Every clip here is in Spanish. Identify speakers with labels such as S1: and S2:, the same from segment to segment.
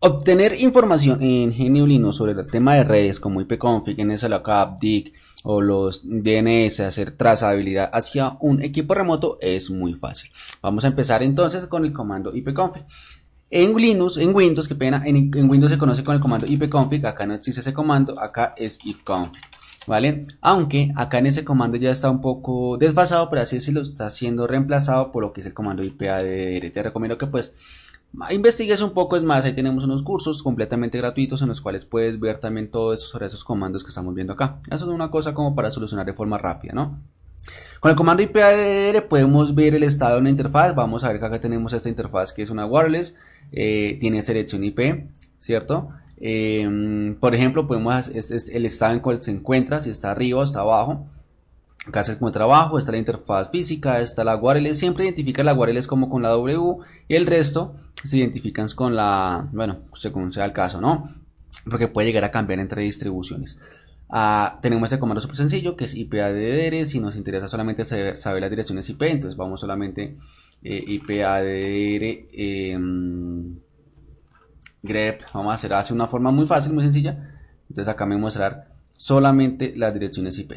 S1: Obtener información en GNU Linux sobre el tema de redes como ipconfig, nslookup, DIC o los DNS, hacer trazabilidad hacia un equipo remoto es muy fácil. Vamos a empezar entonces con el comando ipconfig. En Linux, en Windows, qué pena, en, Windows se conoce con el comando ipconfig, acá no existe ese comando, acá es ifconfig. ¿Vale? Aunque acá en ese comando ya está un poco desfasado, pero así se lo está siendo reemplazado por lo que es el comando ipaddr. Te recomiendo que pues Investigues un poco, es más, ahí tenemos unos cursos completamente gratuitos en los cuales puedes ver también todo eso sobre esos comandos que estamos viendo acá. Eso es una cosa como para solucionar de forma rápida, ¿no? Con el comando IPADR podemos ver el estado de una interfaz. Vamos a ver que acá tenemos esta interfaz que es una wireless, eh, tiene selección IP, ¿cierto? Em, por ejemplo, podemos es, es el estado en cual se encuentra, si está arriba o está abajo. Acá se encuentra abajo, está la interfaz física, está la wireless, siempre identifica la wireless como con la W y el resto se identifican con la, bueno, según sea el caso, ¿no? Porque puede llegar a cambiar entre distribuciones. Ah, tenemos este comando súper sencillo que es IPADDR, si nos interesa solamente saber, las direcciones IP, entonces vamos solamente eh, IPADDR em, grep, vamos a hacer hace una forma muy fácil, muy sencilla, entonces acá me voy a mostrar solamente las direcciones IP.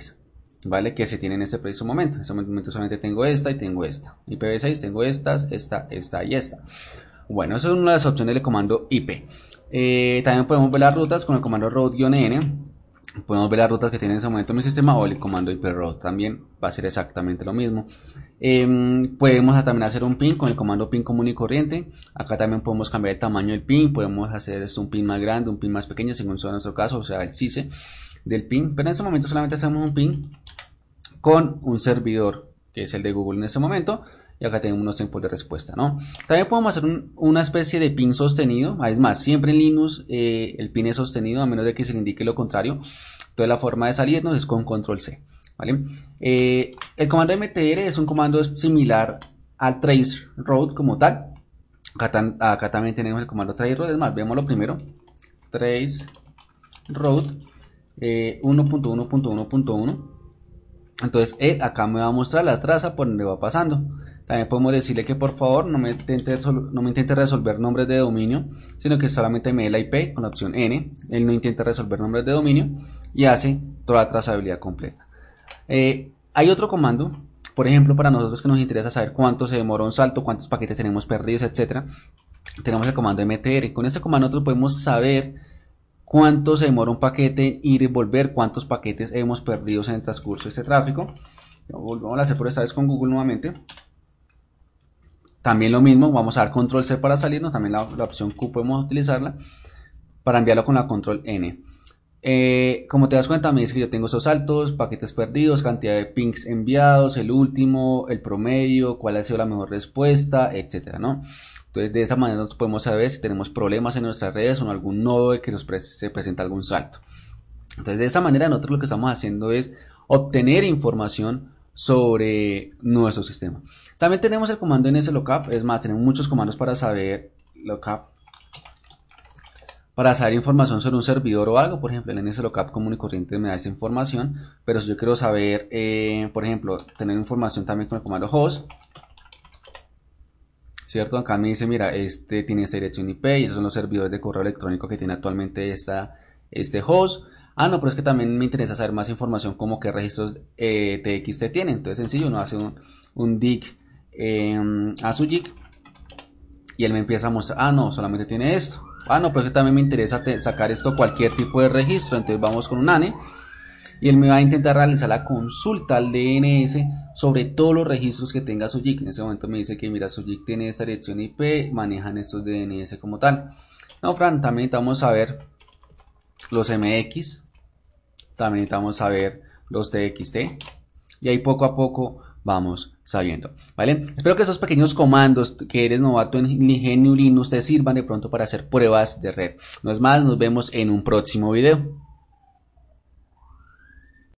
S1: ¿vale? Que se tiene en este preciso momento. En este momento solamente tengo esta y tengo esta. IPv6 tengo estas, esta, esta y esta. Bueno, esa es una de las opciones del comando IP. Eh, también podemos ver las rutas con el comando route-n. Podemos ver las rutas que tiene en ese momento mi sistema o el comando IP route también va a ser exactamente lo mismo. Em, podemos también hacer un pin con el comando pin común y corriente. Acá también podemos cambiar el tamaño del pin. Podemos hacer un pin más grande, un pin más pequeño según sea nuestro caso, o sea el CISE del pin. Pero en este momento solamente hacemos un pin con un servidor que es el de Google en este momento y acá tenemos unos tiempos de respuesta, ¿no? También podemos hacer una especie de pin sostenido, es más, siempre en Linux eh, el pin es sostenido a menos de que se le indique lo contrario, entonces la forma de salirnos es con control C. Eh, el comando mtr es un comando similar al trace road como tal, acá, también tenemos el comando trace road, es más, lo primero, trace road 1.1.1.1 eh, entonces acá me va a mostrar la traza por donde va pasando también podemos decirle que por favor no me, intente no me intente resolver nombres de dominio, sino que solamente me dé la IP con la opción N. Él no intenta resolver nombres de dominio y hace toda la trazabilidad completa. Eh, hay otro comando, por ejemplo, para nosotros que nos interesa saber cuánto se demora un salto, cuántos paquetes tenemos perdidos, etcétera. Tenemos el comando mtr. Con ese comando nosotros podemos saber cuánto se demora un paquete ir y volver, cuántos paquetes hemos perdido en el transcurso de este tráfico. Volvamos a hacer por esta vez con Google nuevamente. También lo mismo, vamos a dar control C para salirnos, también la, opción Q podemos utilizarla para enviarlo con la control N. Eh, como te das cuenta, me dice que yo tengo esos saltos, paquetes perdidos, cantidad de pings enviados, el último, el promedio, cuál ha sido la mejor respuesta, etcétera, ¿no? Entonces, de esa manera nosotros podemos saber si tenemos problemas en nuestras redes o en algún nodo de que nos se presenta algún salto. Entonces, de esa manera nosotros lo que estamos haciendo es obtener información sobre nuestro sistema. También tenemos el comando nslookup, es más, tenemos muchos comandos para saber lookup, para saber información sobre un servidor o algo, por ejemplo, el nslookup común y corriente me da esa información, pero si yo quiero saber, eh, por ejemplo, tener información también con el comando host, ¿cierto? Acá me dice, mira, este tiene esta dirección IP y esos son los servidores de correo electrónico que tiene actualmente esta, este host. Ah, no, pero es que también me interesa saber más información como qué registros eh, TXT tiene. Entonces, sencillo, uno hace un, un dig em, a su jig y él me empieza a mostrar, ah, no, solamente tiene esto. Ah, no, pero es que también me interesa sacar esto cualquier tipo de registro. Entonces, vamos con un ANE y él me va a intentar realizar la consulta al DNS sobre todos los registros que tenga su jig. En ese momento me dice que, mira, su jig tiene esta dirección IP, manejan estos DNS como tal. No, Fran, también vamos a ver los MX, también necesitamos saber los TXT y ahí poco a poco vamos sabiendo, ¿vale? Espero que esos pequeños comandos que eres novato en GNU Linux te sirvan de pronto para hacer pruebas de red. No es más, nos vemos en un próximo video.